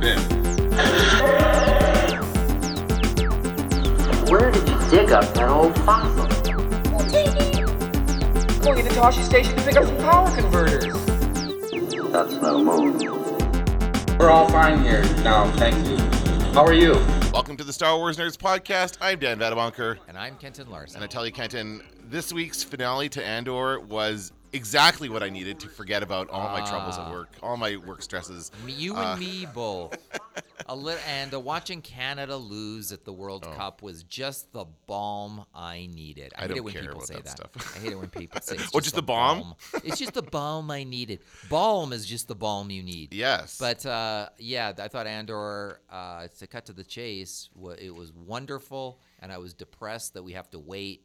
been. Where did you dig up that old fossil? Going to Tosche Station to pick up some power converters. That's no moon. We're all fine here now, thank you. How are you? Welcome to the Star Wars Nerds podcast. I'm Dan Vadabonker. And I'm Kenton Larson. And I tell you, Kenton, this week's finale to Andor was exactly what I needed to forget about all my troubles at Ah. work, all my work stresses. You Uh, and me both. A little, and uh, watching Canada lose at the World Oh. Cup was just the balm I needed. I, I hate don't it when care people about say that that. stuff. I hate it when people say it's What, just the balm? It's just the balm I needed. Balm is just the balm you need. Yes. But uh, yeah, I thought Andor, uh, to cut to the chase, it was wonderful, and I was depressed that we have to wait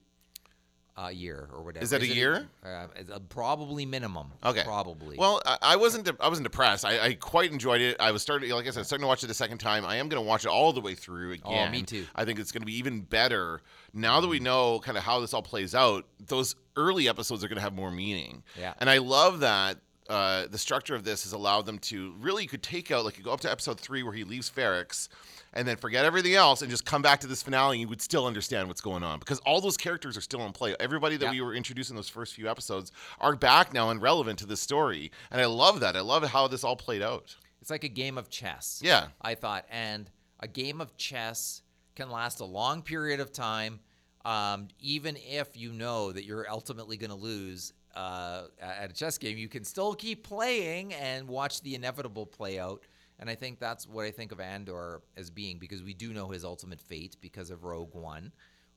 a year or whatever. Is that a it year? Uh, a- probably minimum. Okay. Probably. Well, I, I wasn't. De- I wasn't depressed. I, I quite enjoyed it. I was starting, like I said, starting to watch it a second time. I am going to watch it all the way through again. Oh, me too. I think it's going to be even better now that we know kind of how this all plays out. Those early episodes are going to have more meaning. Yeah. And I love that. Uh, the structure of this has allowed them to really you could take out like you go up to episode three where he leaves Ferrix and then forget everything else and just come back to this finale and you would still understand what's going on because all those characters are still in play everybody that Yeah. we were introduced in those first few episodes are back now and relevant to this story and i love that i love how this all played out It's like a game of chess. Yeah. I thought, and a game of chess can last a long period of time, um, even if you know that you're ultimately going to lose. Uh, at a chess game, you can still keep playing and watch the inevitable play out. And I think that's what I think of Andor as being because we do know his ultimate fate because of Rogue One.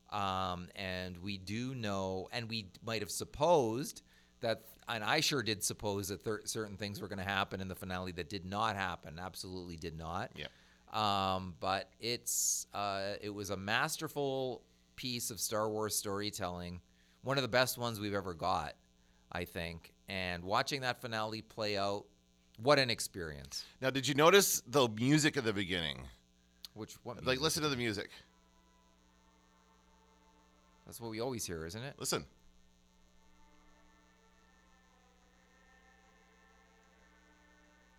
Um, and we do know, and we might have supposed that, and I sure did suppose that th- certain things were going to happen in the finale that did not happen. Absolutely did not. Yeah. Um, but it's uh, it was a masterful piece of Star Wars storytelling, one of the best ones we've ever got, I think. And watching that finale play out, what an experience! now did you notice the music at the beginning Which what like music? listen to the music That's what we always hear, isn't it? listen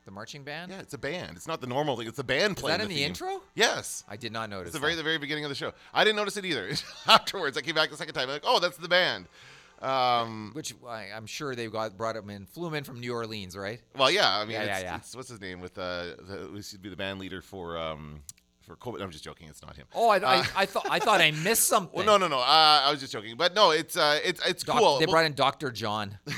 The marching band. yeah it's a band it's not the normal thing it's a band Is playing that in the theme. intro? yes I did not notice. It's the very that. the very beginning of the show. I didn't notice it either. Afterwards, I came back the second time. I'm like, oh, that's the band. Um, Which I, I'm sure they got brought him in, flew him in from New Orleans, right? well, yeah. I mean, Yeah, yeah, it's, yeah. it's what's his name with uh, the, who to be the band leader for um for COVID. I'm just joking. It's not him. Oh, I, Uh, I, I thought I thought I missed something. well, no, no, no. Uh, I was just joking. But no, it's uh, it's it's Doc- cool. They We'll- brought in Doctor John.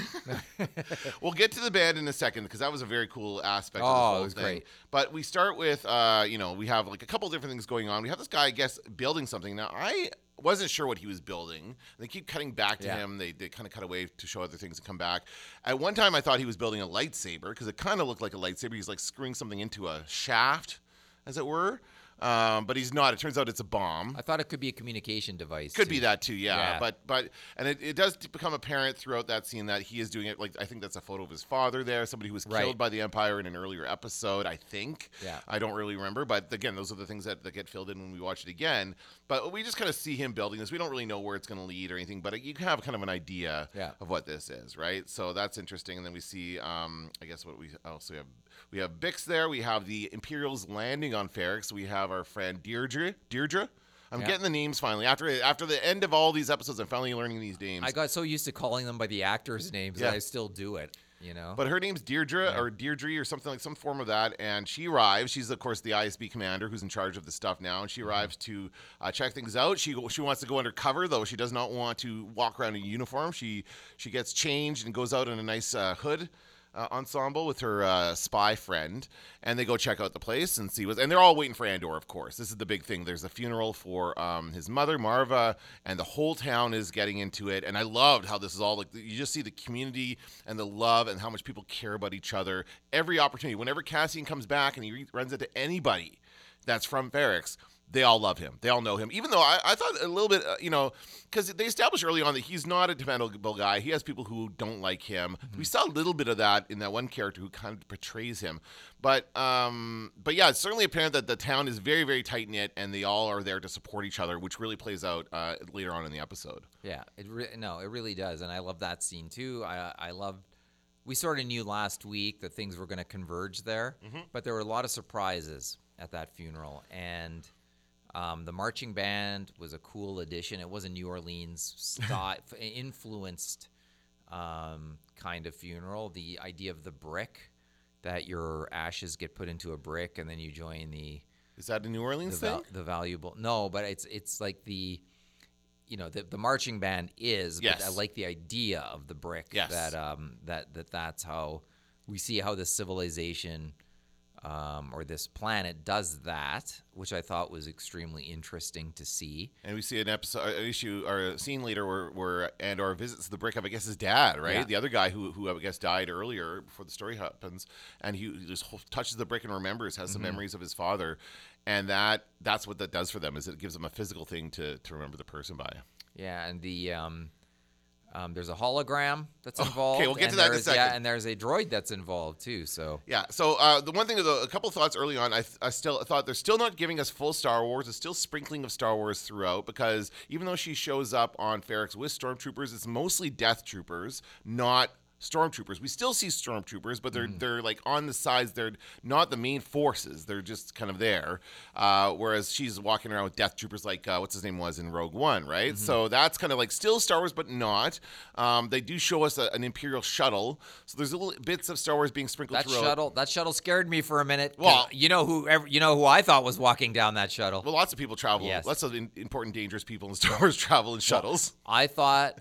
We'll get to the band in a second because that was a very cool aspect. Oh, of it was thing. great. But we start with, uh, you know, we have like a couple different things going on. We have this guy, I guess, building something. Now, I wasn't sure what he was building. They keep cutting back to Yeah. him. They, they kind of cut away to show other things and come back. At one time, I thought he was building a lightsaber because it kind of looked like a lightsaber. He's like screwing something into a shaft, as it were. Um, but he's not. It turns out it's a bomb. I thought it could be a communication device. Could too. be that too, yeah. Yeah. But but and it, it does become apparent throughout that scene that he is doing it. Like I think that's a photo of his father there, somebody who was Right. killed by the Empire in an earlier episode. I think. Yeah. I don't really remember, but again, those are the things that, that get filled in when we watch it again. But we just kind of see him building this. We don't really know where it's going to lead or anything, but you have kind of an idea Yeah. of what this is, right? So that's interesting. And then we see, um, I guess what we also have. We have Bix there. We have the Imperials landing on Ferrix. We have our friend Deirdre. Deirdre. I'm Yeah. getting the names finally. After after the end of all these episodes, I'm finally learning these names. I got so used to calling them by the actors' names Yeah. that I still do it. You know. but her name's Deirdre or Deirdre or something like some form of that, and she arrives. She's of course the ISB commander who's in charge of the stuff now, and she Mm-hmm. arrives to uh, check things out. She she wants to go undercover though. She does not want to walk around in uniform. She she gets changed and goes out in a nice uh, hood. Uh, ensemble with her uh, spy friend, and they go check out the place and see what. And they're all waiting for Andor, of course. This is the big thing. There's a funeral for um, his mother, Maarva, and the whole town is getting into it. And I loved how this is all like you just see the community and the love and how much people care about each other. Every opportunity, whenever Cassian comes back and he runs into anybody that's from Ferrix, they all love him. They all know him. Even though I, I thought a little bit, uh, you know, because they established early on that he's not a dependable guy. He has people who don't like him. We saw a little bit of that in that one character who kind of portrays him. But um, but yeah, it's certainly apparent that the town is very very tight knit, and they all are there to support each other, which really plays out uh, later on in the episode. Yeah, it re- no, it really does, and I love that scene too. I I love we sort of knew last week that things were going to converge there, but there were a lot of surprises at that funeral, and um, the marching band was a cool addition. It was a New Orleans style, influenced um, kind of funeral. The idea of the brick, that your ashes get put into a brick and then you join the Is that a New Orleans val- thing? the valuable. No, but it's it's like the you know the, the marching band is. But I like the idea of the brick. Yes. That um that that that's how we see how the civilization. Um, or this planet does that, which I thought was extremely interesting to see. And we see an episode, an issue, or a scene later where, where Andor visits the brick of I guess his dad, right? Yeah. The other guy who who I guess died earlier before the story happens, and he just touches the brick and remembers, has Mm-hmm. some memories of his father, and that that's what that does for them is it gives them a physical thing to to remember the person by. Yeah, and the um, um, there's a hologram that's Oh, okay, involved. we'll get to that in a second. Yeah, and there's a droid that's involved too. So Yeah. So uh, the one thing, though, a couple of thoughts early on, I, th- I still thought they're still not giving us full Star Wars. It's still sprinkling of Star Wars throughout because even though she shows up on Ferrix with stormtroopers, it's mostly Death Troopers, not stormtroopers. We still see stormtroopers, but they're they're like on the sides. They're not the main forces. They're just kind of there. Uh, whereas she's walking around with Death Troopers, like uh, what's his name was in Rogue One, right? So that's kind of like still Star Wars, but not. Um, they do show us a, an Imperial shuttle. So there's little bits of Star Wars being sprinkled that throughout. shuttle that shuttle scared me for a minute. Well- you know who you know who I thought was walking down that shuttle. Well, lots of people travel. Yes. Lots of in, important, dangerous people in Star Wars travel in shuttles. I thought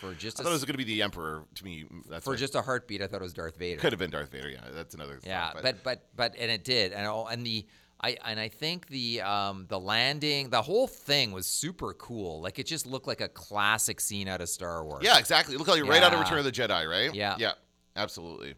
for just I a, thought it was going to be the Emperor. To me, that's for right. just a heartbeat, I thought it was Darth Vader. could have been Darth Vader. Yeah, that's another. Yeah, thought, but but but and it did, and all, and the I and I think the um the landing, the whole thing was super cool. Like it just looked like a classic scene out of Star Wars. yeah, exactly. Look how you're right out of Return of the Jedi, right? Yeah. yeah, absolutely.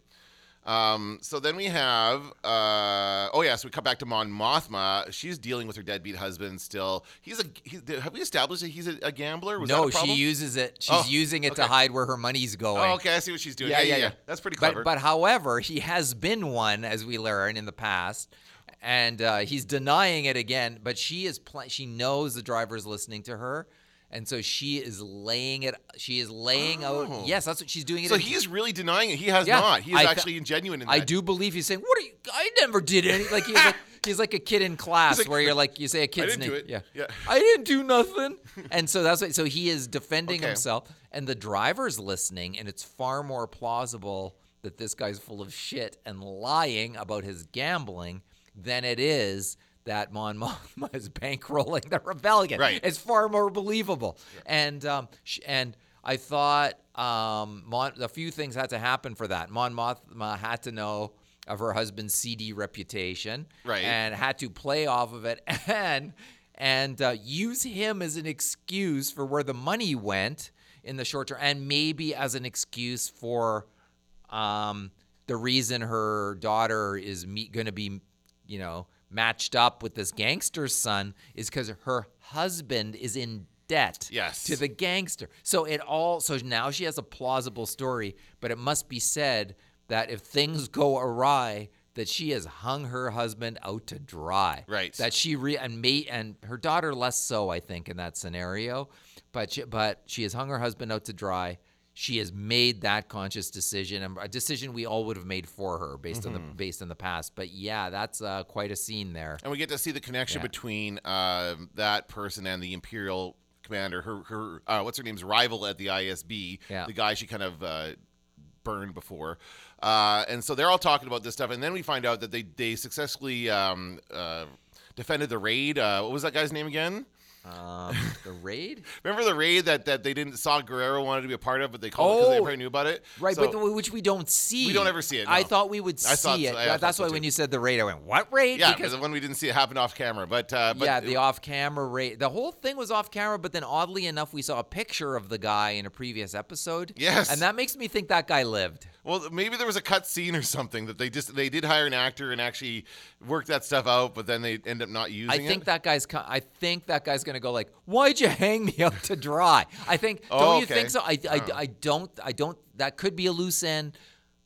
Um, so then we have, uh, oh yeah, so we cut back to Mon Mothma. She's dealing with her deadbeat husband still. He's a. He's, have we established that he's a, a gambler? Was that no, a she uses it. She's Oh, using it to hide where her money's going. Oh, okay, I see what she's doing. Yeah, yeah, yeah. That's pretty clever. But, but however, he has been one, as we learn in the past, and uh, he's denying it again. But she is pl- she knows the driver is listening to her, and so she is laying it. She is laying Oh. out. Yes, that's what she's doing. It so in- he's really denying it. He has Yeah, not. He is th- actually genuine in I do believe he's saying, "What are you? I never did any." Like he's like he's like a kid in class like, where you're like you say a kid's didn't do name. it. Yeah. Yeah. I didn't do nothing. and so that's what. So he is defending Okay. himself, and the driver's listening, and it's far more plausible that this guy's full of shit and lying about his gambling than it is. That Mon Mothma is bankrolling the rebellion. Right. It's far more believable. And um, sh- and I thought um, Mon- a few things had to happen for that. Mon Mothma had to know of her husband's seedy reputation, Right. and had to play off of it and and uh, use him as an excuse for where the money went in the short term, and maybe as an excuse for um, the reason her daughter is me- going to be, you know, matched up with this gangster's son is because her husband is in debt Yes. to the gangster. So it all so now she has a plausible story, but it must be said that if things go awry, that she has hung her husband out to dry. Right. That she re and me and her daughter less so, I think, in that scenario. But she, but she has hung her husband out to dry. She has made that conscious decision, a decision we all would have made for her based on the based on the past. But yeah, that's uh, quite a scene there. and we get to see the connection Yeah. between um, that person and the Imperial commander. Her, her, uh, what's her name's rival at the ISB. Yeah. The guy she kind of uh, burned before. Uh, and so they're all talking about this stuff, and then we find out that they they successfully um, uh, defended the raid. Uh, what was that guy's name again? Um, the raid. Remember the raid that, that they didn't saw Gerrera wanted to be a part of, but they called it because they Oh. probably knew about it. Right, So- but the, which we don't see. We don't ever see it, I thought we would I see thought it. I That's why so when you said the raid, I went, "What raid?" yeah, because when we didn't see it happen off camera, but uh, but yeah, the off-camera raid. The whole thing was off camera, but then oddly enough, we saw a picture of the guy in a previous episode. Yes. and that makes me think that guy lived. Well, maybe there was a cut scene or something that they just they did hire an actor and actually work that stuff out, but then they end up not using it. I it. think that guy's. I think that guy's gonna go like, "Why'd you hang me out to dry?" I think. Oh, don't you okay. think so? I, I, Oh. I don't. I don't. That could be a loose end,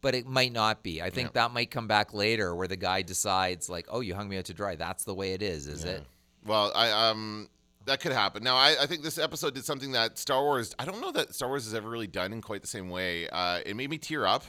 but it might not be. I think that might come back later, where the guy decides like, "Oh, you hung me out to dry. That's the way it is, is it?" Well, I um that could happen. Now, I, I think this episode did something that Star Wars. I don't know that Star Wars has ever really done in quite the same way. Uh, it made me tear up.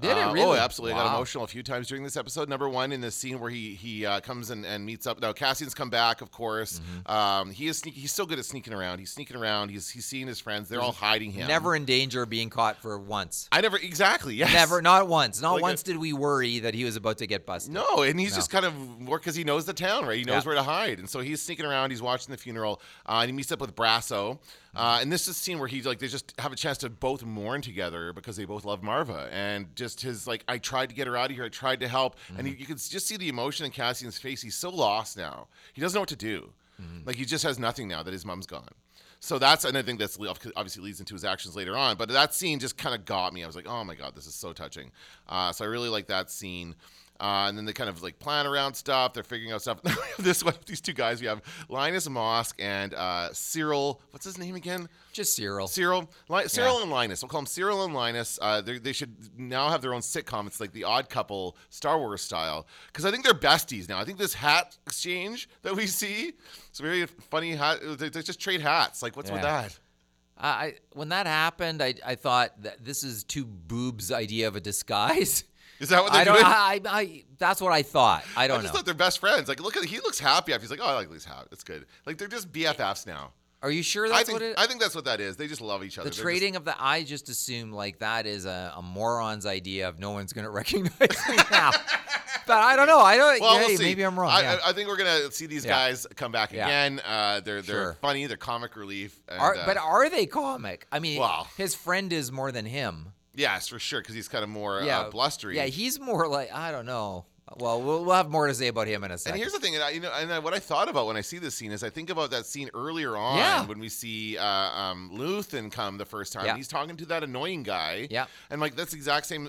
Did it Uh, really? Oh, absolutely. I got emotional a few times during this episode. Number one, in the scene where he he uh, comes and, and meets up. Now Cassian's come back, of course. Mm-hmm. Um, he is sneak, he's still good at sneaking around. He's sneaking around. He's he's seeing his friends. They're all hiding him. Never in danger of being caught for once. I never exactly. Yes. Never, not once. Not Like a- once did we worry that he was about to get busted. No, and he's No. just kind of more because he knows the town, right? He knows Yeah. where to hide, and so he's sneaking around. He's watching the funeral, uh, and he meets up with Brasso. Uh, and this is a scene where he like they just have a chance to both mourn together because they both love Maarva, and just his like I tried to get her out of here, I tried to help, and you, you can just see the emotion in Cassian's face. He's so lost now. He doesn't know what to do. Like he just has nothing now that his mom's gone. So that's and I think that's obviously leads into his actions later on. But that scene just kind of got me. I was like, oh my god, this is so touching. Uh, so I really like that scene. Uh, and then they kind of like plan around stuff. They're figuring out stuff. this one, these two guys, we have Linus Mosk and uh, Syril. What's his name again? Just Syril. Syril, Li- Syril and Linus. We'll call them Syril and Linus. Uh, they they should now have their own sitcom. It's like the Odd Couple, Star Wars style. Because I think they're besties now. I think this hat exchange that we see, it's a very funny hat. They, they just trade hats. Like, what's with that? I, I when that happened, I I thought that this is two boobs' idea of a disguise. Is that what they're I don't. doing? I, I, I that's what I thought. I I don't just know. thought they're best friends. Like, look at he looks happy. After he's like, oh, I like this hat. It's good. Like they're just BFFs now. Are you sure I that's think what it? I think that's what that is. They just love each other. the They're trading of the I just assume like that is a, a moron's idea of no one's gonna recognize me now. but I don't know. I don't. Well, hey, we'll see. maybe I'm wrong. I, yeah. I, I think we're gonna see these Yeah. guys come back Yeah. again. Uh, they're they're Sure. funny. They're comic relief. And, are, uh, but are they comic? I mean, Wow. his friend is more than him. Yes, for sure, because he's kind of more Yeah, uh, blustery. Yeah, he's more like I don't know. Well, we'll we'll have more to say about him in a second. And here's the thing, and I, you know, and I, what I thought about when I see this scene is I think about that scene earlier on Yeah. when we see uh, um, Luthen come the first time. Yeah. He's talking to that annoying guy. Yeah. And like that's the exact same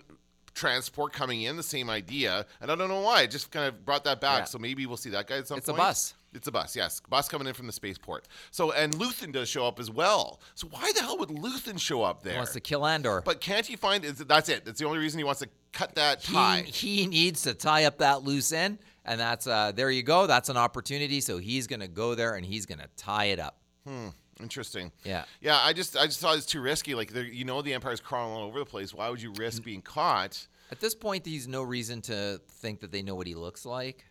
transport coming in, the same idea, and I don't know why. It just kind of brought that back. Yeah. So maybe we'll see that guy at some It's a bus. It's a bus, yes. Bus coming in from the spaceport. So and Luthen does show up as well. So why the hell would Luthen show up there? He wants to kill Andor. but can't he find? Is that's it? That's the only reason he wants to cut that he, tie. he needs to tie up that loose end, and that's uh, there you go. That's an opportunity. So he's gonna go there and he's gonna tie it up. Hmm. Interesting. Yeah. Yeah, I just I just thought it's too risky. Like you know, the Empire's crawling all over the place. Why would you risk being caught? At this point, there's no reason to think that they know what he looks like.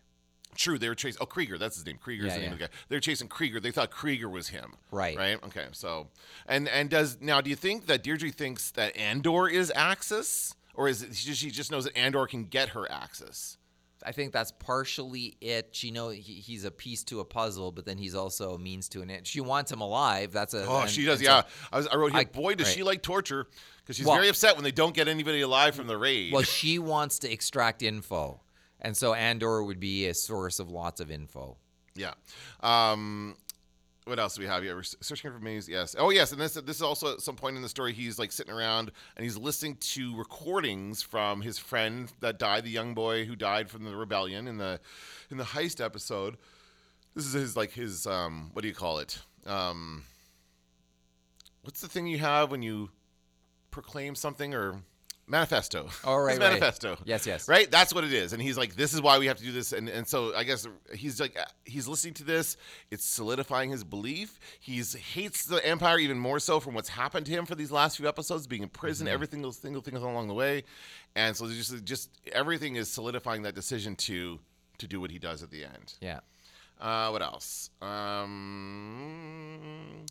True, they were chasing. Oh, Kreegyr, that's his name. Kreegyr's Yeah, the name yeah. of the guy. They're chasing Kreegyr. They thought Kreegyr was him. Right. Right. Okay. So, and and does now? Do you think that Deirdre thinks that Andor is Axis, or is it she just, knows that Andor can get her Axis? I think that's partially it. She know he, he's a piece to a puzzle, but then he's also a means to an end. She wants him alive. That's a. Oh, and- she does. so- Yeah, I, was, I wrote here. I- Boy, does right. she like torture? Because she's Well- very upset when they don't get anybody alive from the raid. well, she wants to extract info, and so Andor would be a source of lots of info. Yeah. Um, what else do we have here? Searching for maze. Yes. Oh, yes. And this this is also at some point in the story. He's like sitting around and he's listening to recordings from his friend that died, the young boy who died from the rebellion in the in the heist episode. This is his like his um what do you call it? Um, what's the thing you have when you proclaim something or manifesto? Oh, right, right. manifesto. Yes, yes. Right, that's what it is. And he's like, "This is why we have to do this." And and so I guess he's like, he's listening to this. It's solidifying his belief. He's hates the empire even more so from what's happened to him for these last few episodes, being in prison, Mm-hmm. every single single thing along the way, and so just just everything is solidifying that decision to to do what he does at the end. Yeah. Uh, what else? Um,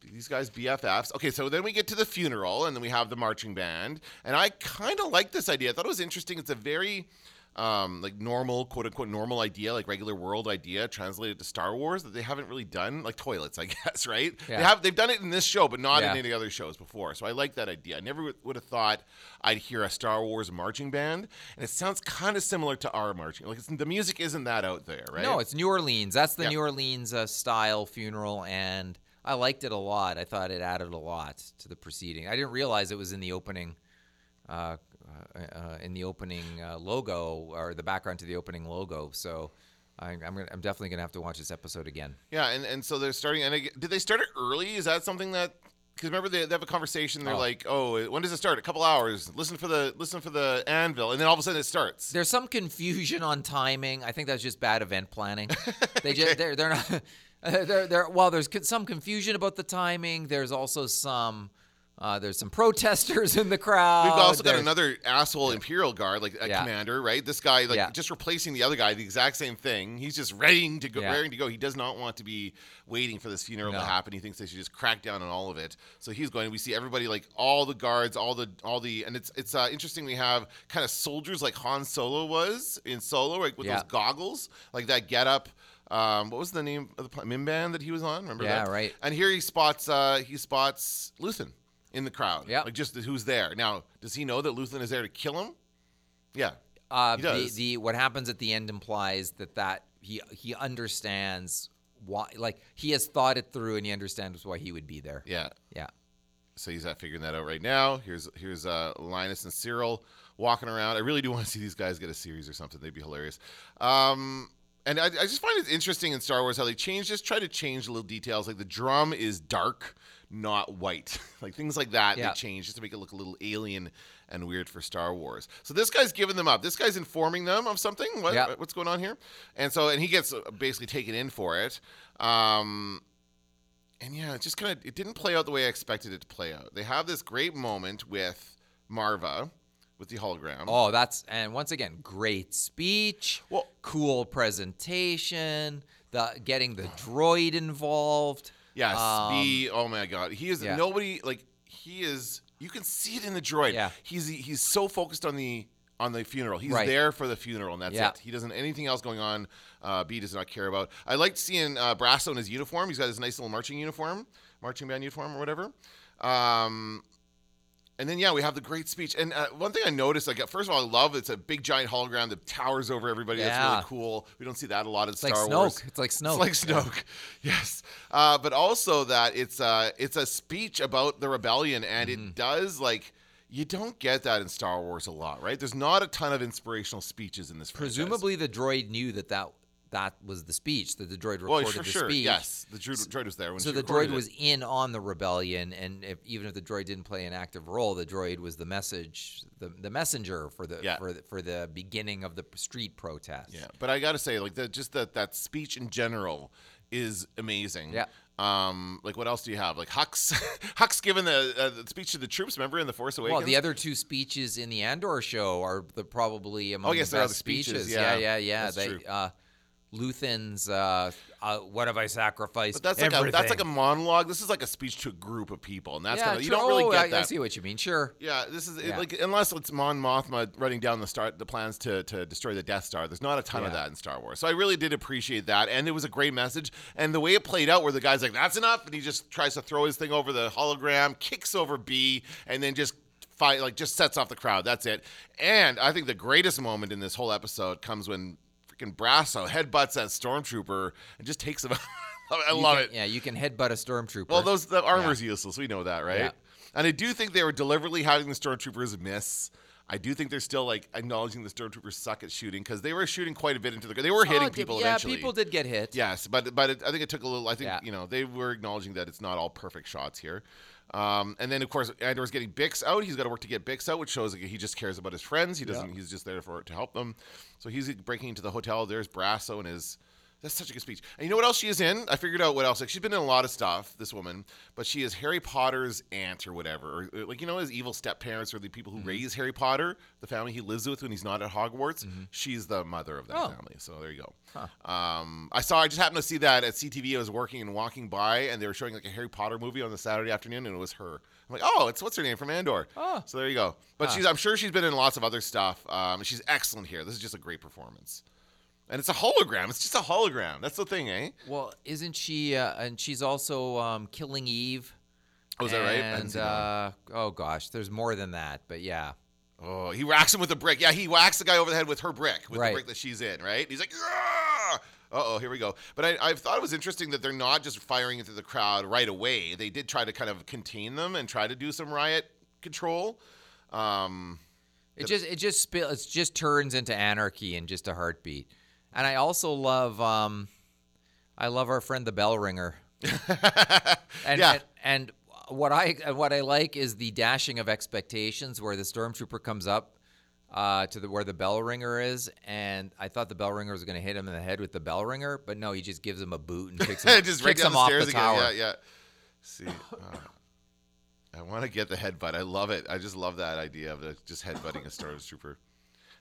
these guys BFFs. Okay, so then we get to the funeral, and then we have the marching band, and I kind of like this idea. I thought it was interesting. It's a very um, like normal, quote unquote, normal idea, like regular world idea, translated to Star Wars that they haven't really done, like toilets, I guess, right? Yeah. They have they've done it in this show, but not Yeah. in any other shows before. So I like that idea. I never would have thought I'd hear a Star Wars marching band, and it sounds kind of similar to our marching. Like it's, the music isn't that out there, right? No, it's New Orleans. That's the Yeah. New Orleans uh, style funeral, and I liked it a lot. I thought it added a lot to the proceeding. I didn't realize it was in the opening, uh, uh, uh, in the opening uh, logo or the background to the opening logo. So I, I'm gonna, I'm definitely gonna have to watch this episode again. Yeah, and, and so they're starting. And did they start it early? Is that something that? Because remember they, they have a conversation. They're Oh. like, "Oh, when does it start? A couple hours. Listen for the listen for the anvil." And then all of a sudden it starts. There's some confusion on timing. I think that's just bad event planning. They just they're they're not. They're, they're, well, there's some confusion about the timing. There's also some Uh, there's some protesters in the crowd. We've also got another asshole Imperial Guard, like a Yeah. commander, right? This guy, like, Yeah. just replacing the other guy, the exact same thing. He's just ready to go, raring to go. He does not want to be waiting for this funeral to happen. He thinks they should just crack down on all of it. So he's going. We see everybody, like all the guards, all the, all the, and it's it's uh, interesting. We have kind of soldiers like Han Solo was in Solo, like with those goggles, like that get up. Um, what was the name of the Mimban that he was on? Remember Yeah, that? right. And here he spots uh, he spots Luthen in the crowd. Yeah. Like just who's there. Now, does he know that Luthen is there to kill him? Yeah. Uh, He the, does. the what happens at the end implies that that he he understands why, like he has thought it through and he understands why he would be there. Yeah. Yeah. So he's not figuring that out right now. Here's here's uh, Linus and Syril walking around. I really do want to see these guys get a series or something. They'd be hilarious. Um, and I, I just find it interesting in Star Wars how they change, just try to change little details. Like the drum is dark, not white. like things like that Yeah. they change just to make it look a little alien and weird for Star Wars. So this guy's giving them up. This guy's informing them of something. What, Yeah. What's going on here? And so and he gets uh, basically taken in for it. Um, and yeah, it just kind of it didn't play out the way I expected it to play out. They have this great moment with Maarva, with the hologram. Oh, that's and once again, great speech. Well- cool presentation. The getting the droid involved. Yeah, um, Spee. Oh my god, he is yeah. nobody like he is. You can see it in the droid. Yeah. he's he's so focused on the on the funeral. He's Right. there for the funeral, and that's Yeah. it. He doesn't anything else going on. Uh, B does not care about. I liked seeing uh, Brasso in his uniform. He's got his nice little marching uniform, marching band uniform or whatever. Um, and then yeah, we have the great speech. And uh, one thing I noticed, like first of all, I love it's a big giant hologram that towers over everybody. Yeah. That's really cool. We don't see that a lot in It's Star like Wars. It's like Snoke. It's like Snoke, yes. Uh, but also that it's uh, it's a speech about the rebellion, and Mm-hmm. it does like you don't get that in Star Wars a lot, right? There's not a ton of inspirational speeches in this. franchise. Presumably, the droid knew that that that was the speech that the droid well, recorded for the sure, speech. yes. The droid, droid was there when So the droid it. was in on the rebellion, and if, even if the droid didn't play an active role, the droid was the message, the, the messenger for the Yeah. for the, for the beginning of the street protest. Yeah, but I got to say, like, the, just that that speech in general is amazing. Yeah. Um, like, what else do you have? Like Hux, Hux giving the, uh, the speech to the troops. Remember in the Force Awakens? Well, the other two speeches in the Andor show are the probably among Oh, yes, the best the speeches, speeches. yeah. yeah, yeah. yeah. That's they, true. Uh, Luthen's uh, uh, "What have I sacrificed?" But that's like a, that's like a monologue. This is like a speech to a group of people, and that's yeah, kind of you don't really get I, that. I see what you mean. Sure. Yeah, this is Yeah. like unless it's Mon Mothma running down the start the plans to to destroy the Death Star. There's not a ton of that in Star Wars, so I really did appreciate that, and it was a great message. And the way it played out, where the guy's like, "That's enough," and he just tries to throw his thing over the hologram, kicks over B, and then just fight like just sets off the crowd. That's it. And I think the greatest moment in this whole episode comes when freaking Brasso headbutts that stormtrooper and just takes him out. I You love can- it. Yeah, you can headbutt a stormtrooper. Well, those the armor's useless. We know that, right? Yeah. And I do think they were deliberately having the stormtroopers miss. I do think they're still like acknowledging the stormtroopers suck at shooting because they were shooting quite a bit into the. They were oh, hitting Oh, people yeah, eventually. people did get hit. Yes, but but it, I think it took a little. I think Yeah. you know they were acknowledging that it's not all perfect shots here. Um, and then of course Andor's getting Bix out. He's got to work to get Bix out, which shows he just cares about his friends. He doesn't. He's just there for to help them. So he's breaking into the hotel. There's Brasso and his. That's such a good speech. And you know what else she is in? I figured out what else. Like she's been in a lot of stuff, this woman, but she is Harry Potter's aunt or whatever. Or, like you know his evil step parents or the people Mm-hmm. who raise Harry Potter, the family he lives with when he's not at Hogwarts. She's the mother of that Oh. family. So there you go. Um, I saw. I just happened to see that at CTV. I was working and walking by, and they were showing like a Harry Potter movie on the Saturday afternoon, and it was her. I'm like, oh, it's what's her name from Andor. Oh. So there you go. But she's. I'm sure she's been in lots of other stuff. Um, she's excellent here. This is just a great performance. And it's a hologram. It's just a hologram. That's the thing, eh? Well, isn't she? Uh, and she's also um, killing Eve. Oh, is that right? And uh, oh gosh, there's more than that, but yeah. Oh, he whacks him with a brick. Yeah, he whacks the guy over the head with her brick, with Right. the brick that she's in, right? He's like, uh oh, here we go. But I, I thought it was interesting that they're not just firing into the crowd right away. They did try to kind of contain them and try to do some riot control. Um, It just it just spill it just turns into anarchy in just a heartbeat. And I also love um I love our friend the bell ringer. and, Yeah. and and what I what I like is the dashing of expectations where the stormtrooper comes up uh, to the where the bell ringer is, and I thought the bell ringer was going to hit him in the head with the bell ringer, but no, he just gives him a boot and kicks him, just kicks him the off the again. tower. Yeah, yeah. See, uh, I want to get the headbutt. I love it. I just love that idea of uh, just headbutting a Star Wars trooper.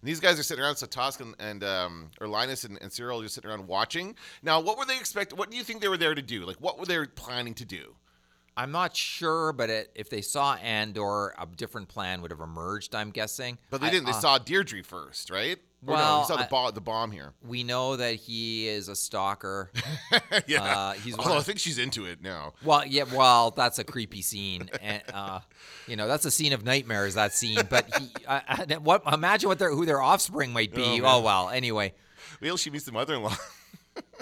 And these guys are sitting around. So Tosk and, and um, or Linus and, and Syril are just sitting around watching. Now, what were they expect? What do you think they were there to do? Like, what were they planning to do? I'm not sure, but it, if they saw Andor, a different plan would have emerged. I'm guessing. But they I- didn't. They uh, saw Deirdre first, right? Or no, Well, you saw the, I- bomb, the bomb here. We know that he is a stalker. yeah. Uh, he's Although I think she's into it now. Well, yeah, well, that's a creepy scene, and uh, you know that's a scene of nightmares. That scene, but he, uh, what? Imagine what their who their offspring might be. Oh, Oh, well, anyway, till she meets the mother-in-law.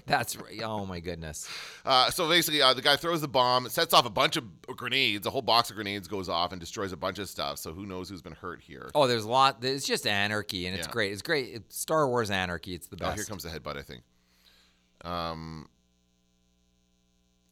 that's right. Oh my goodness. Uh, so basically, uh, the guy throws the bomb, sets off a bunch of grenades. A whole box of grenades goes off and destroys a bunch of stuff. So who knows who's been hurt here? Oh, there's a lot. It's just anarchy, and it's Yeah. great. It's great. It's Star Wars anarchy. It's the Oh, best. here comes the headbutt, I think. Um,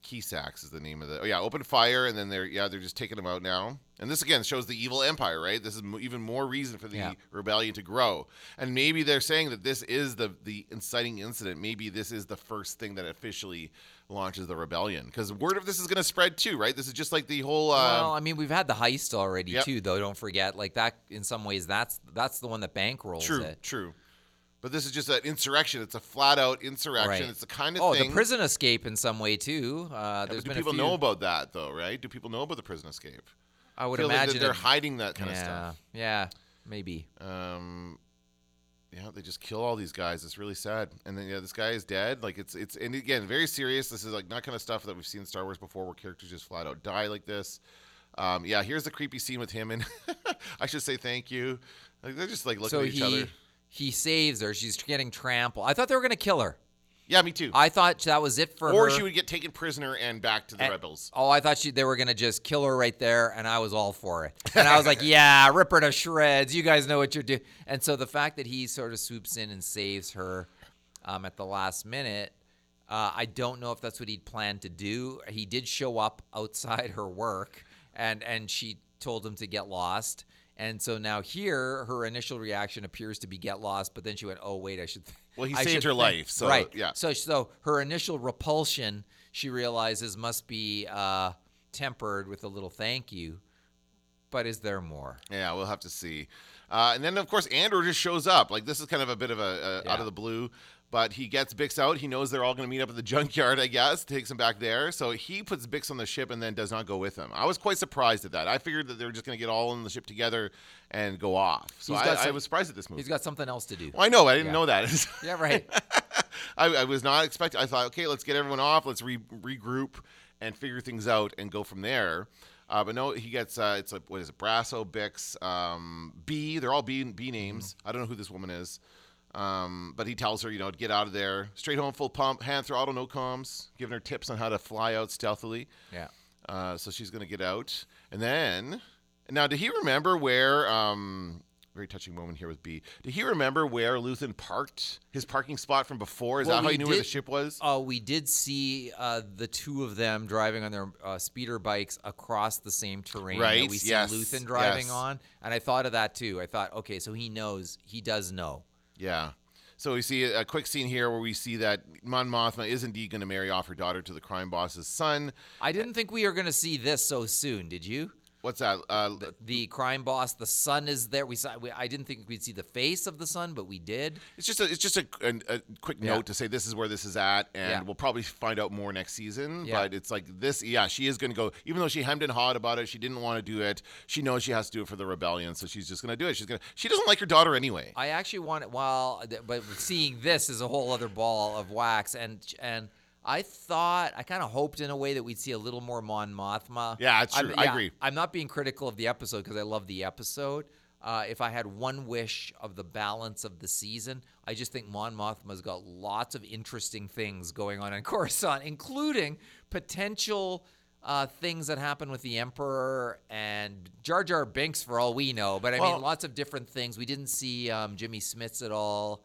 Keysax is the name of the. Oh yeah, open fire, and then they're yeah they're just taking them out now. And this again shows the evil empire, right? This is mo- even more reason for the Yeah. rebellion to grow. And maybe they're saying that this is the the inciting incident. Maybe this is the first thing that officially launches the rebellion. Because word of this is going to spread too, right? This is just like the whole. Uh, well, I mean, we've had the heist already Yep. too, though. Don't forget, like that. In some ways, that's that's the one that bankrolls true, it. true. But this is just an insurrection. It's a flat out insurrection. Right. It's the kind of Oh, thing. the prison escape in some way too. Uh, Yeah, do been people a few, know about that though, right? Do people know about the prison escape? I would like imagine they're it- hiding that kind yeah, of stuff. Yeah, maybe. Um, yeah, they just kill all these guys. It's really sad. And then yeah, this guy is dead. Like it's it's and again very serious. This is like not kind of stuff that we've seen in Star Wars before, where characters just flat out die like this. Um, yeah, here's the creepy scene with him and I should say thank you. Like they're just like looking so at each he other. He saves her. She's getting trampled. I thought they were gonna kill her. Yeah, me too. I thought that was it for her. or her. she would get taken prisoner and back to the And- rebels. Oh, I thought she they were gonna just kill her right there, and I was all for it. And I was like, "Yeah, rip her to shreds. You guys know what you're doing." And so the fact that he sort of swoops in and saves her um, at the last minute, uh, I don't know if that's what he'd planned to do. He did show up outside her work, and and she told him to get lost. And so now here, her initial reaction appears to be get lost, but then she went, "Oh wait, I should." Well, he I saved her think- life, so, right, yeah. So so her initial repulsion, she realizes, must be uh, tempered with a little thank you. But is there more? Yeah, we'll have to see. Uh, and then, of course, Andor just shows up. Like this is kind of a bit of a, a out of the blue, but he gets Bix out. He knows they're all going to meet up at the junkyard. I guess takes him back there. So he puts Bix on the ship and then does not go with him. I was quite surprised at that. I figured that they were just going to get all on the ship together and go off. So I, got I was surprised at this move. He's got something else to do. well, I know. I didn't Yeah. know that. Yeah, right. I, I was not expecting. I thought, okay, let's get everyone off. Let's re- regroup and figure things out and go from there. Uh, but no, he gets uh, it's like what is it? Brasso, Bix, um, B. They're all B B names. I don't know who this woman is. Um, but he tells her, you know, to get out of there, straight home, full pump, hand through auto no comms, giving her tips on how to fly out stealthily. Yeah. Uh, so she's going to get out. And then, now, did he remember where, um, very touching moment here with B, did he remember where Luthen parked his parking spot from before? Is Well, that how he knew where the ship was? Oh, we did see uh, the two of them driving on their uh, speeder bikes across the same terrain Right, that we see yes, Luthen driving yes. on, and I thought of that too. I thought, okay, so he knows, he does know. Yeah. So we see a, quick scene here where we see that Mon Mothma is indeed going to marry off her daughter to the crime boss's son. I didn't think we were going to see this so soon. Did you? What's that? Uh, The crime boss, the son is there. We saw. We, I didn't think we'd see the face of the son, but we did. It's just a, it's just a, a, a quick Yeah. note to say this is where this is at, and Yeah. we'll probably find out more next season. Yeah. But it's like this, yeah, she is going to go. Even though she hemmed and hawed about it, she didn't want to do it. She knows she has to do it for the rebellion, so she's just going to do it. She's going. to She doesn't like her daughter anyway. I actually want it. Well, but seeing this is a whole other ball of wax, and and I thought I kind of hoped in a way that we'd see a little more Mon Mothma. Yeah, it's I'm- true. I agree. I'm not being critical of the episode because I love the episode. Uh, if I had one wish of the balance of the season, I just think Mon Mothma's got lots of interesting things going on in Coruscant, including potential uh, things that happen with the Emperor and Jar Jar Binks, for all we know. But I Well- mean, lots of different things. We didn't see um, Jimmy Smits at all.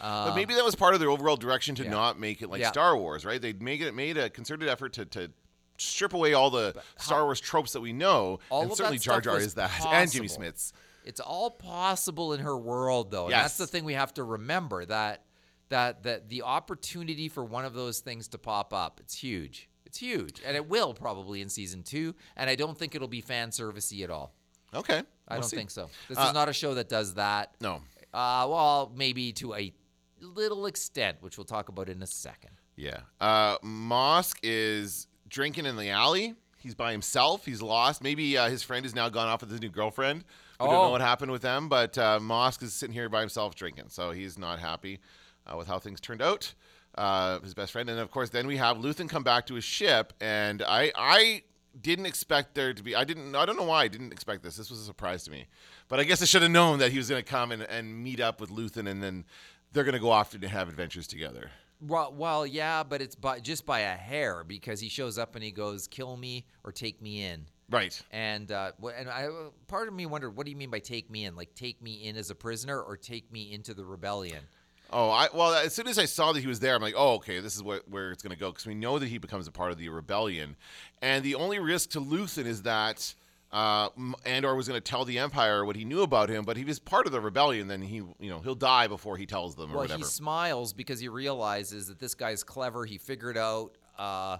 But maybe that was part of their overall direction to yeah. not make it like Yeah. Star Wars, right? They made it made a concerted effort to, to strip away all the Star Wars tropes that we know, All and of certainly Jar Jar is that, and Jimmy possible. Smits. It's all possible in her world, though. And that's the thing we have to remember that that that the opportunity for one of those things to pop up, it's huge. It's It's huge, and it will probably in season two. And I don't think it'll be fan servicey at all. Okay. I we'll don't see. think so. This Uh, is not a show that does that. No. Uh, well, maybe to a little extent, which we'll talk about in a second. Yeah. Uh, Mosk is drinking in the alley. He's by himself. He's lost. Maybe uh, his friend has now gone off with his new girlfriend. We don't Oh. know what happened with them, but uh, Mosk is sitting here by himself drinking, so he's not happy uh, with how things turned out. Uh, his best friend, and of course, then we have Luthen come back to his ship, and I, I didn't expect there to be. I didn't. I don't know why I didn't expect this. This was a surprise to me, but I guess I should have known that he was going to come and, and meet up with Luthen, and then they're going to go off and have adventures together. Well, well, yeah, but it's by just by a hair because he shows up and he goes, "Kill me or take me in." Right. And uh, and I part of me wondered, what do you mean by take me in? Like take me in as a prisoner or take me into the rebellion? Oh, I well, as soon as I saw that he was there, I'm like, oh, okay, this is what, where it's going to go because we know that he becomes a part of the rebellion, and the only risk to Luthen is that uh, Andor was going to tell the Empire what he knew about him, but he was part of the rebellion. Then he, you know, he'll die before he tells them or Well, whatever. he smiles because he realizes that this guy's clever. He figured out uh,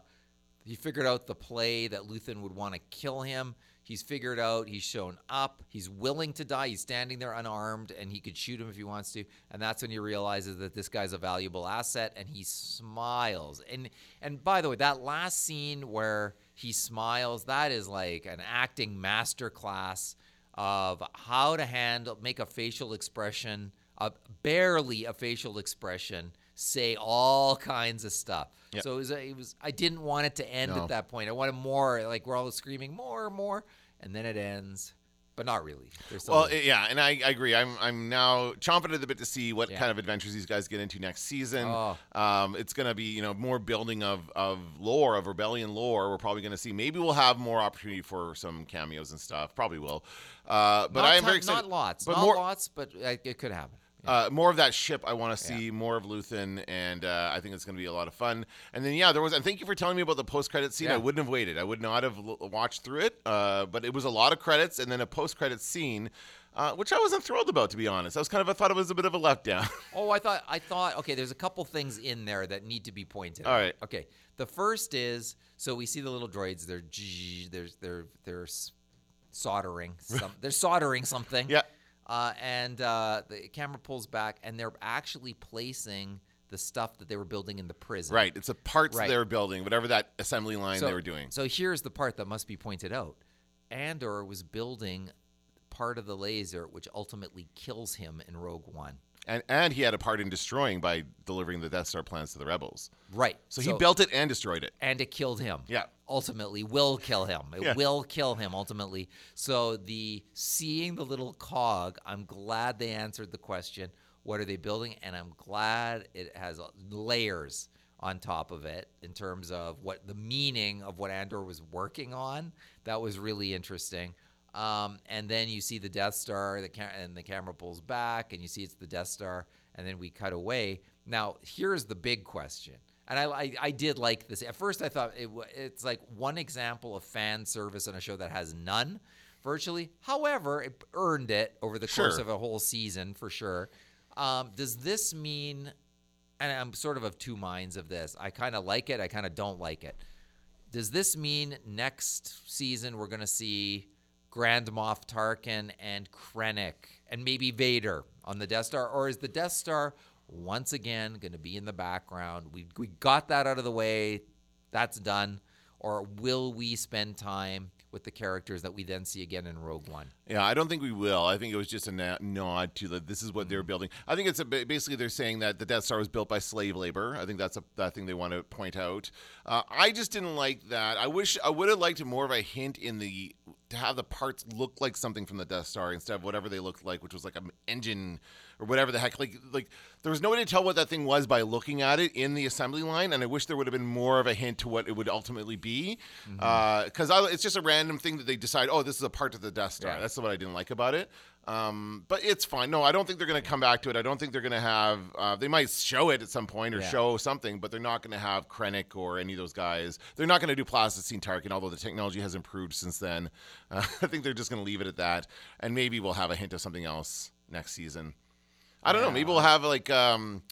he figured out the play that Luthen would want to kill him. He's figured out. He's shown up. He's willing to die. He's standing there unarmed, and he could shoot him if he wants to. And that's when he realizes that this guy's a valuable asset, and he smiles. And and by the way, that last scene where he smiles, that is like an acting masterclass of how to handle, make a facial expression, a, barely a facial expression, say all kinds of stuff. Yep. So it was, it was. I didn't want it to end No. at that point. I wanted more. Like we're all screaming more, and more, and then it ends, but not really. Well, yeah, and I, I agree. I'm I'm now chomping at the bit to see what Yeah. kind of adventures these guys get into next season. Oh. Um, it's gonna be you know more building of of lore of rebellion lore. We're probably gonna see. Maybe we'll have more opportunity for some cameos and stuff. Probably will. Uh, but I am very excited. Not lots, But not more lots, but it could happen. Uh, more of that ship. I want to see more of Luthen, and uh, I think it's going to be a lot of fun. And then yeah, there was. And thank you for telling me about the post credit scene. I wouldn't have waited. I would not have l- watched through it. Uh, but it was a lot of credits, and then a post credit scene. Uh, which I wasn't thrilled about, to be honest. I was kind of I thought it was a bit of a letdown. Oh, I thought I thought okay. There's a couple things in there that need to be pointed. All out. right. Okay. The first is so we see the little droids. They're they're they're they're soldering. Some, they're soldering something. Yeah. Uh, and uh, the camera pulls back, and they're actually placing the stuff that they were building in the prison. right. It's a parts Right. they were building, whatever that assembly line So, they were doing. So here's the part that must be pointed out. Andor was building part of the laser which ultimately kills him in Rogue One. And and he had a part in destroying by delivering the Death Star plans to the rebels. Right. So, he built it and destroyed it. and it killed him. Yeah. Ultimately, will kill him. It Yeah. will kill him ultimately. So the seeing the little cog, I'm glad they answered the question. What are they building? And I'm glad it has layers on top of it in terms of what the meaning of what Andor was working on. That was really interesting. Um, and then you see the Death Star, the ca- and the camera pulls back, and you see it's the Death Star, and then we cut away. Now, here's the big question, and I, I, I did like this. At first, I thought it, it's like one example of fan service on a show that has none, virtually. However, it earned it over the course Sure. of a whole season for sure. Um, does this mean? And I'm sort of of two minds of this. I kind of like it. I kind of don't like it. Does this mean next season we're going to see Grand Moff Tarkin and Krennic and maybe Vader on the Death Star? Or is the Death Star once again going to be in the background? We, we got that out of the way. That's done. Or will we spend time with the characters that we then see again in Rogue One? Yeah, I don't think we will. I think it was just a na- nod to the this is what Mm-hmm. they're building. I think it's a, basically they're saying that the Death Star was built by slave labor. I think that's a that thing they want to point out. Uh, I just didn't like that. I wish I would have liked more of a hint in the to have the parts look like something from the Death Star instead of whatever they looked like, which was like an engine or whatever the heck. Like like there was no way to tell what that thing was by looking at it in the assembly line, and I wish there would have been more of a hint to what it would ultimately be, Mm-hmm. because it's just a random thing that they decide. Oh, this is a part of the Death Star. Yeah. That's what I didn't like about it. Um, but it's fine. No, I don't think they're going to come back to it. I don't think they're going to have. Uh, they might show it at some point or Yeah. show something, but they're not going to have Krennic or any of those guys. They're not going to do plasticine Tarkin, although the technology has improved since then. Uh, I think they're just going to leave it at that, and maybe we'll have a hint of something else next season. I don't know. Maybe we'll have like. Um,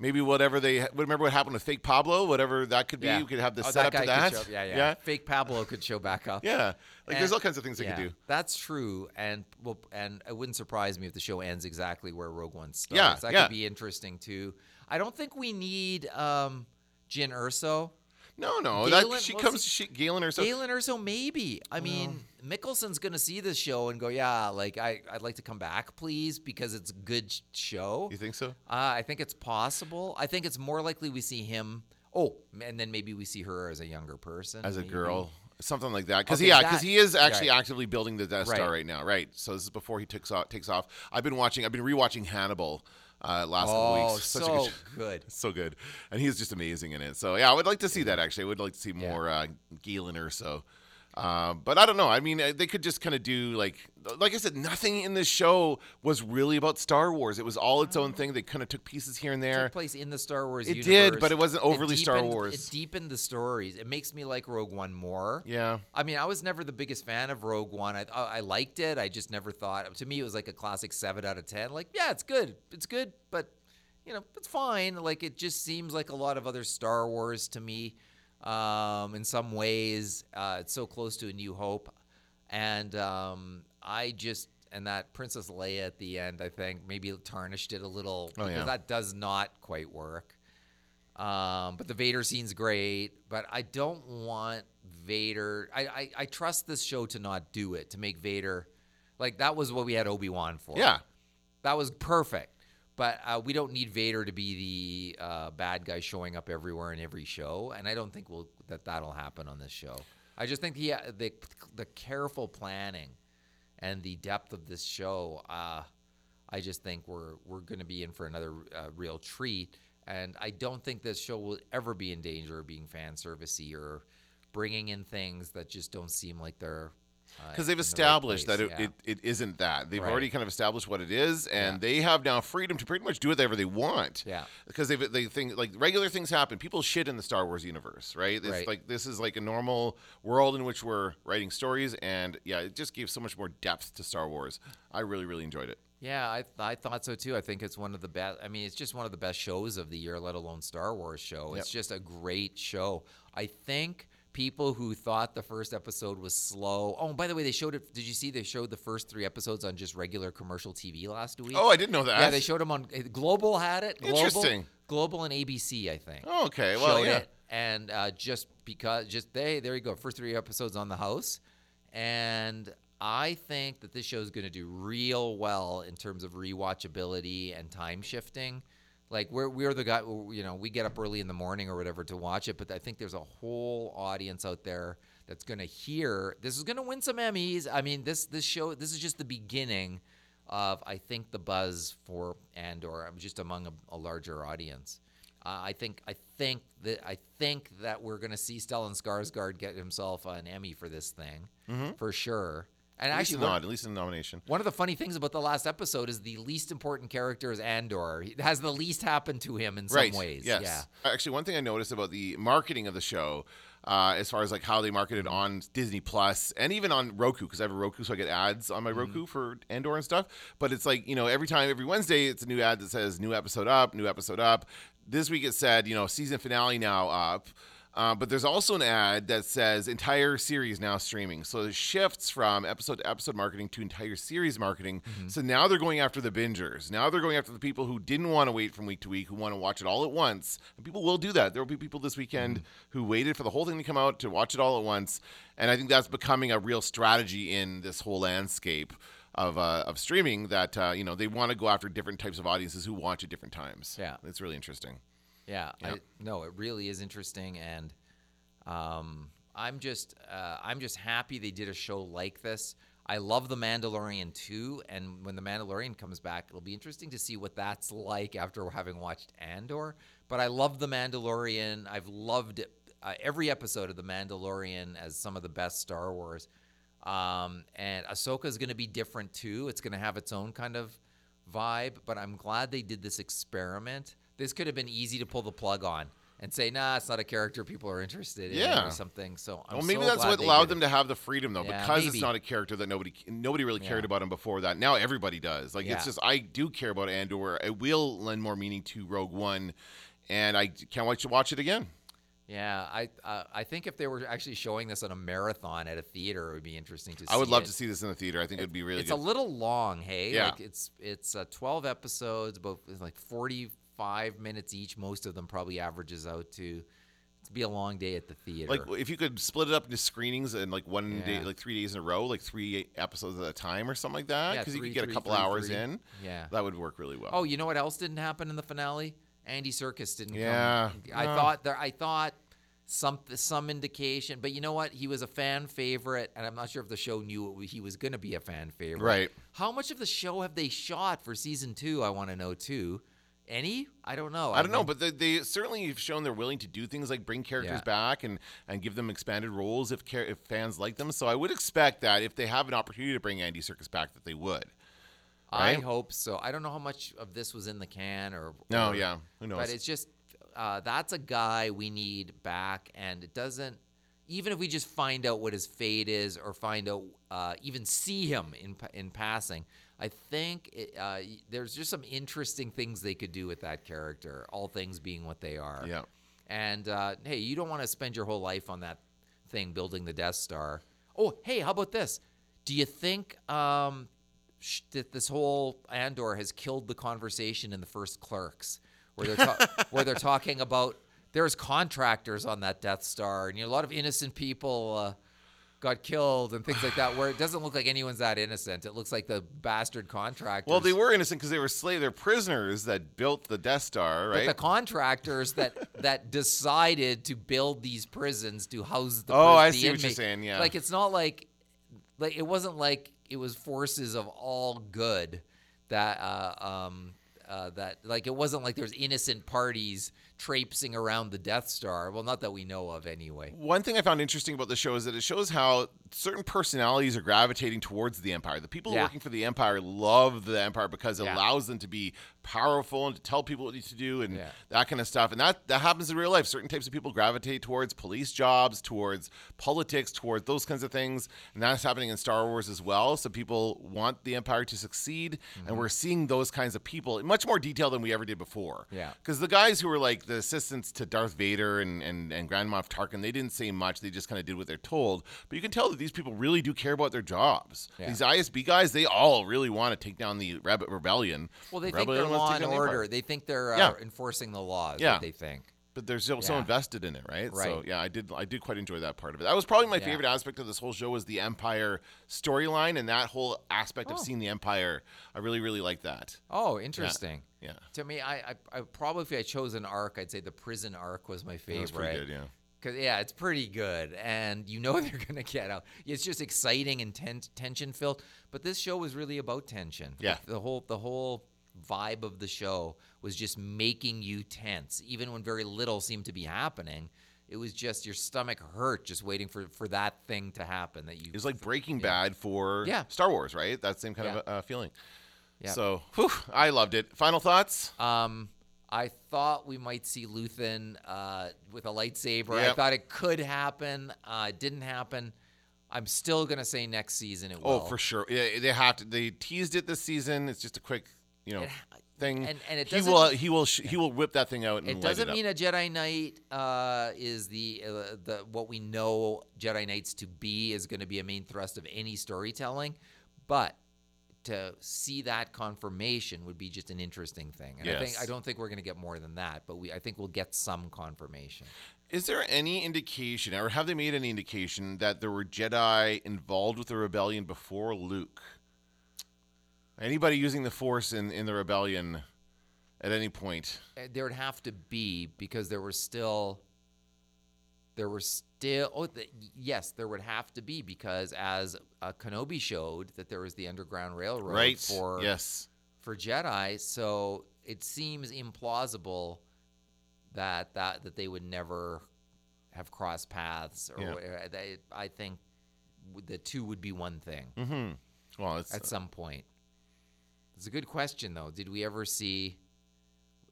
Maybe whatever they remember what happened with fake Pablo, whatever that could be. Yeah. We could have the Oh, setup guy to that. Could show, yeah, yeah, yeah, Fake Pablo could show back up. yeah. Like there's all kinds of things they yeah, could do. That's true, and well, and it wouldn't surprise me if the show ends exactly where Rogue One starts. Yeah, that yeah. could be interesting too. I don't think we need um, Jyn Erso. No, no, that she well, comes. She Galen Erso. Galen Erso, maybe. I mean, Mikkelsen's going to see this show and go, yeah, like I, I'd like to come back, please, because it's a good show. You think so? Uh, I think it's possible. I think it's more likely we see him. Oh, and then maybe we see her as a younger person, As a maybe. girl, something like that. Because Okay, yeah, because he is actually right. actively building the Death Star Right. right now. Right. So this is before he takes off. Takes off. I've been watching. I've been rewatching Hannibal. Uh, last couple Oh, weeks. Such a so good- good. so good, and he's just amazing in it. So yeah, I would like to see that. Actually, I would like to see more uh, Galen or Um, but I don't know. I mean, uh, they could just kind of do like, like I said, nothing in this show was really about Star Wars. It was all its own thing. They kind of took pieces here and there. took place in the Star Wars It universe. did, but it wasn't overly Star deepened- Wars. It deepened the stories. It makes me like Rogue One more. Yeah. I mean, I was never the biggest fan of Rogue One. I I I liked it. I just never thought. To me, it was like a classic seven out of ten. Like, yeah, it's good. It's good, but you know, it's fine. Like, it just seems like a lot of other Star Wars to me. Um, in some ways, uh, it's so close to A New Hope, and um, I just and that Princess Leia at the end, I think maybe tarnished it a little Oh, because yeah. that does not quite work. Um, but the Vader scene's great, but I don't want Vader. I, I, I trust this show to not do it, to make Vader like that was what we had Obi Wan for. Yeah. That was perfect. But uh, we don't need Vader to be the uh, bad guy showing up everywhere in every show, and I don't think we'll, that that'll happen on this show. I just think the the, the careful planning and the depth of this show. Uh, I just think we're we're going to be in for another uh, real treat, and I don't think this show will ever be in danger of being fan servicey or bringing in things that just don't seem like they're uh, Uh, because they've in the right established place. that it, Yeah. it, it isn't that they've Right. already kind of established what it is and Yeah. they have now freedom to pretty much do whatever they want Yeah. because they they think like regular things happen people shit in the star wars universe right it's Right. like this is like a normal world in which we're writing stories and yeah it just gave so much more depth to star wars i really really enjoyed it Yeah, I, I thought so too. I think it's one of the best. I mean, it's just one of the best shows of the year, let alone Star Wars show. It's just a great show. I think people who thought the first episode was slow. Oh, and by the way, they showed it. Did you see they showed the first three episodes on just regular commercial TV last week? oh i didn't know that yeah, they showed them on Global had it. Global, Interesting. Global and ABC, I think. Oh, okay well showed yeah it, and uh, just because, just they, there you go, first three episodes on the house, and I think that this show is going to do real well in terms of rewatchability and time shifting. Like we're we're the guy, you know, we get up early in the morning or whatever to watch it, but I think there's a whole audience out there that's going to hear. This is going to win some Emmys. I mean, this this show, this is just the beginning of I think the buzz for Andor. I'm just among a, a larger audience. Uh, I think I think that I think that we're going to see Stellan Skarsgård get himself an Emmy for this thing for sure. And at least, actually, nod, at least a nomination one of the funny things about the last episode is the least important character is Andor. He has the least happened to him in right. some ways. Yes. Yeah. Actually, one thing I noticed about the marketing of the show, uh, as far as like how they marketed on Disney Plus and even on Roku, because I have a Roku, so I get ads on my Mm-hmm. Roku for Andor and stuff. But it's like you know, every time, every Wednesday, it's a new ad that says new episode up, new episode up. This week it said you know season finale now up. Uh, but there's also an ad that says entire series now streaming. So it shifts from episode to episode marketing to entire series marketing. So now they're going after the bingers. Now they're going after the people who didn't want to wait from week to week, who want to watch it all at once. And people will do that. There will be people this weekend who waited for the whole thing to come out to watch it all at once. And I think that's becoming a real strategy in this whole landscape of, uh, of streaming that, uh, you know, they want to go after different types of audiences who watch at different times. Yeah. It's really interesting. Yeah, Yeah. I, no, it really is interesting, and um, I'm just uh, I'm just happy they did a show like this. I love The Mandalorian too, and when The Mandalorian comes back, it'll be interesting to see what that's like after having watched Andor. But I love The Mandalorian. I've loved it, uh, every episode of The Mandalorian as some of the best Star Wars. Um, and Ahsoka is going to be different too. It's going to have its own kind of vibe, but I'm glad they did this experiment. This could have been easy to pull the plug on. and say, nah, it's not a character people are interested in Yeah. or something. So I'm well, maybe so that's what allowed them it. to have the freedom, though, Yeah, because it's not a character that nobody nobody really cared Yeah. about him before that. Now everybody does. Like it's just I do care about Andor. It will lend more meaning to Rogue One, and I can't wait to watch it again. Yeah, I uh, I think if they were actually showing this on a marathon at a theater, it would be interesting to see. I would love it. to see this in the theater. I think it'd be really it's good. a little long, hey. Yeah. Like it's it's uh, 12 episodes, about like 45 minutes each. Most of them probably averages out to to be a long day at the theater. like if you could split it up into screenings and like one day, like three days in a row, like three episodes at a time or something like that, Yeah, because you could get three, a couple three, hours three. in. Yeah. that would work really well. Oh, you know what else didn't happen in the finale? Andy Serkis didn't Yeah. come. I No. thought there. I thought some some indication, but you know what? He was a fan favorite, and I'm not sure if the show knew he was going to be a fan favorite. Right. How much of the show have they shot for season two? I want to know too. Any? I don't know. I don't know, mean- but they, they certainly have shown they're willing to do things like bring characters Yeah. back and, and give them expanded roles if char- if fans like them. So I would expect that if they have an opportunity to bring Andy Serkis back, that they would. I hope so. I don't know how much of this was in the can or. No, or- yeah, who knows? But it's just uh, that's a guy we need back, and it doesn't. Even if we just find out what his fate is, or find out, uh, even see him in in passing, I think it, uh, there's just some interesting things they could do with that character. All things being what they are. Yeah. And uh, hey, you don't want to spend your whole life on that thing building the Death Star. Oh, hey, how about this? Do you think um, this whole Andor has killed the conversation in the first Clerks, where they're ta- where they're talking about there's contractors on that Death Star, and you know, a lot of innocent people. Uh, Got killed and things like that, where it doesn't look like anyone's that innocent. It looks like the bastard contractors. well, they were innocent because they were slave. They're prisoners that built the Death Star, But right? the contractors that that decided to build these prisons to house the Oh, pris- I see what you're saying, yeah. like it's not like like it wasn't like it was forces of all good that uh, um uh, that like it wasn't like there's innocent parties traipsing around the Death Star. Well, not that we know of anyway. One thing I found interesting about the show is that it shows how certain personalities are gravitating towards the Empire. The people Yeah. working for the Empire love the Empire because it Yeah. allows them to be powerful and to tell people what to do and Yeah. that kind of stuff. And that that happens in real life. Certain types of people gravitate towards police jobs, towards politics, towards those kinds of things. And that's happening in Star Wars as well. So people want the Empire to succeed, Mm-hmm. and we're seeing those kinds of people in much more detail than we ever did before. Yeah. Because the guys who were like the assistants to Darth Vader and, and, and Grand Moff Tarkin, they didn't say much. They just kind of did what they're told. But you can tell that these people really do care about their jobs. Yeah. These ISB guys, they all really want to take down the Rabbit rebellion. Well, they think they're wants law and down the order. They think they're uh, Yeah. enforcing the laws. Yeah. What they think. But they're so, so Yeah. invested in it, right? Right. So yeah, I did I did quite enjoy that part of it. That was probably my Yeah. favorite aspect of this whole show was the Empire storyline and that whole aspect of Oh. seeing the Empire. I really really like that. Oh, interesting. Yeah. To me, I, I, I probably if I chose an arc, I'd say the prison arc was my favorite. pretty good, yeah. Cause yeah, it's pretty good, and you know they're gonna get out. It's just exciting and ten- tension filled. But this show was really about tension. Yeah. the whole the whole vibe of the show was just making you tense, even when very little seemed to be happening. It was just your stomach hurt just waiting for for that thing to happen. That you It was like Breaking Bad for Yeah. Star Wars, right? That same kind Yeah. of uh, feeling. Yeah. So, whew, I loved it. Final thoughts? Um, I thought we might see Luthen uh, with a lightsaber. I thought it could happen. Uh, it didn't happen. I'm still gonna say next season it will. Oh, for sure. Yeah, they have to. They teased it this season. It's just a quick, you know, thing. and- and it he will. He will. He will whip that thing out and It doesn't it mean a Jedi Knight uh, is the uh, the what we know Jedi Knights to be is going to be a main thrust of any storytelling, but to see that confirmation would be just an interesting thing. And I think Yes. I don't think we're going to get more than that, but we I think we'll get some confirmation. Is there any indication, or have they made any indication that there were Jedi involved with the rebellion before Luke? Anybody using the Force in in the rebellion at any point? Uh, there would have to be because there were still there were still oh the, yes there would have to be because as uh, Kenobi showed that there was the underground railroad Right. for yes. for Jedi so it seems implausible that that that they would never have crossed paths or Yeah. they, I think the two would be one thing Mm-hmm. Well, it's at some point. It's a good question though. Did we ever see?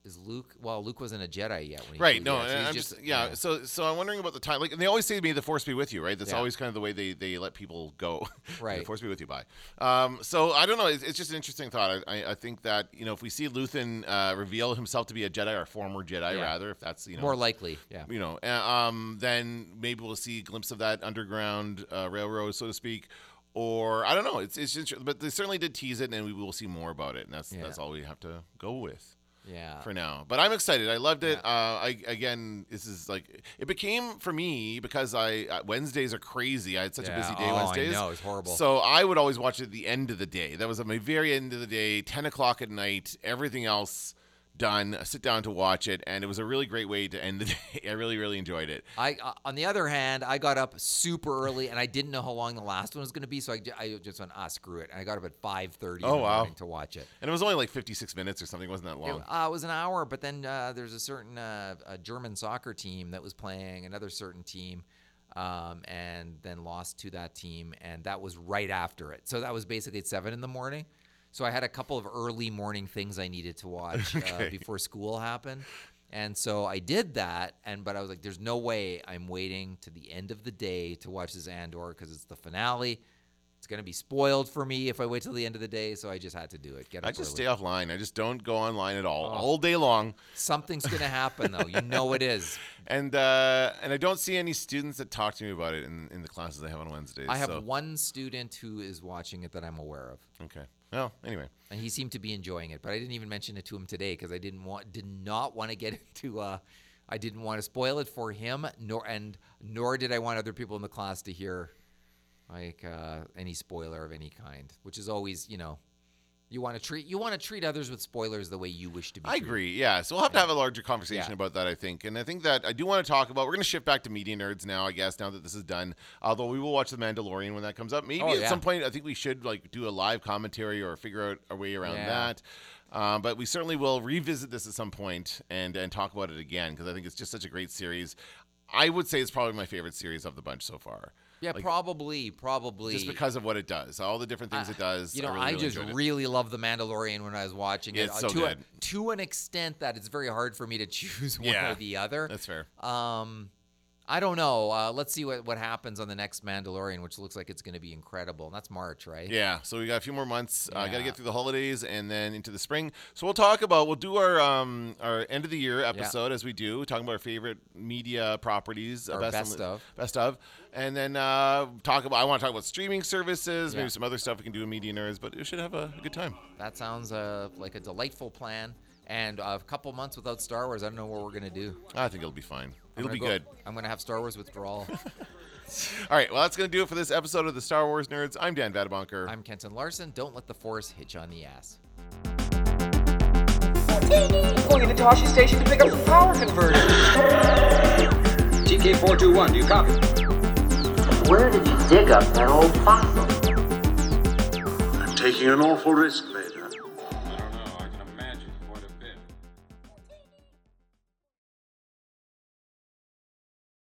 is Luke? Well, Luke wasn't a Jedi yet when he Right. No. so I'm just- just, yeah. So so I'm wondering about the time. Like, and they always say to me, "The Force be with you." Right. That's Yeah. always kind of the way they they let people go. Right. the Force be with you. Bye. Um. So I don't know. It's, it's just an interesting thought. I, I I think that you know if we see Luthen uh, reveal himself to be a Jedi or former Jedi Yeah. rather, if that's you know more likely. Yeah. you know, uh, um, then maybe we'll see a glimpse of that underground uh, railroad, so to speak. Or I don't know. It's it's just, but they certainly did tease it, and we will see more about it. And that's Yeah. that's all we have to go with Yeah. for now. But I'm excited. I loved it. Uh, I again, this is like it became for me because I uh, Wednesdays are crazy. I had such a busy day Oh, I Wednesdays. know, it's horrible. So I would always watch it at the end of the day. That was at my very end of the day, ten o'clock at night. Everything else done. Sit down to watch it, and it was a really great way to end the day. I really, really enjoyed it. I, uh, on the other hand, I got up super early and I didn't know how long the last one was going to be, so I, I just went, ah, screw it. And I got up at five thirty Oh, in the wow. morning to watch it. And it was only like 56 minutes or something. It wasn't that long. It, uh, it was an hour, but then uh, there's a certain uh, a German soccer team that was playing another certain team, um, and then lost to that team, and that was right after it. So that was basically at seven in the morning. So I had a couple of early morning things I needed to watch uh, before school happened, and so I did that. And but I was like, "There's no way I'm waiting to the end of the day to watch this Andor because it's the finale." It's gonna be spoiled for me if I wait till the end of the day, so I just had to do it. Get up I just early. stay offline. I just don't go online at all, Oh. all day long. Something's gonna happen though. You know it is. And uh, and I don't see any students that talk to me about it in, in the classes I have on Wednesdays. I have so- one student who is watching it that I'm aware of, Okay. Well, anyway. and he seemed to be enjoying it. But I didn't even mention it to him today because I didn't want, did not want to get into. Uh, I didn't want to spoil it for him, nor and nor did I want other people in the class to hear, like uh, any spoiler of any kind. Which is always, you know, you want to treat you want to treat others with spoilers the way you wish to be. I treated. agree. Yeah. So we'll have to have a larger conversation Yeah. about that, I think. And I think that I do want to talk about. We're going to shift back to media nerds now, I guess, now that this is done. Although we will watch The Mandalorian when that comes up. Maybe Oh, at yeah. some point, I think we should like do a live commentary or figure out a way around Yeah. that. Um, but we certainly will revisit this at some point and and talk about it again because I think it's just such a great series. I would say it's probably my favorite series of the bunch so far. Yeah, Like, probably, probably. just because of what it does, all the different things I- it does. You know, really, I, really just really love The Mandalorian when I was watching it. It's uh, so to good. A, to an extent that it's very hard for me to choose one Yeah, or the other. That's fair. Um, I don't know. Uh, let's see what, what happens on the next Mandalorian, which looks like it's going to be incredible. And that's March, right? Yeah, so we got a few more months. Uh, Got to get through the holidays and then into the spring. So we'll talk about we'll do our um our end of the year episode as we do, talking about our favorite media properties, uh, Our best li- of. best of, and then uh, talk about. I want to talk about streaming services, Yeah. maybe some other stuff we can do in media nerds, but we should have a, good time. That sounds uh, like a delightful plan. And a couple months without Star Wars, I don't know what we're going to do. I think it'll be fine. I'm It'll be go- good. I'm going to have Star Wars withdrawal. All right, well that's gonna do it for this episode of the Star Wars Nerds. I'm Dan Vadabonker. I'm Kenton Larson. Don't let the Force hit you on the ass. Going into Tosche Station to pick up some power converters. TK421, do you copy? Where did you dig up that old fossil? I'm taking an awful risk, Vader.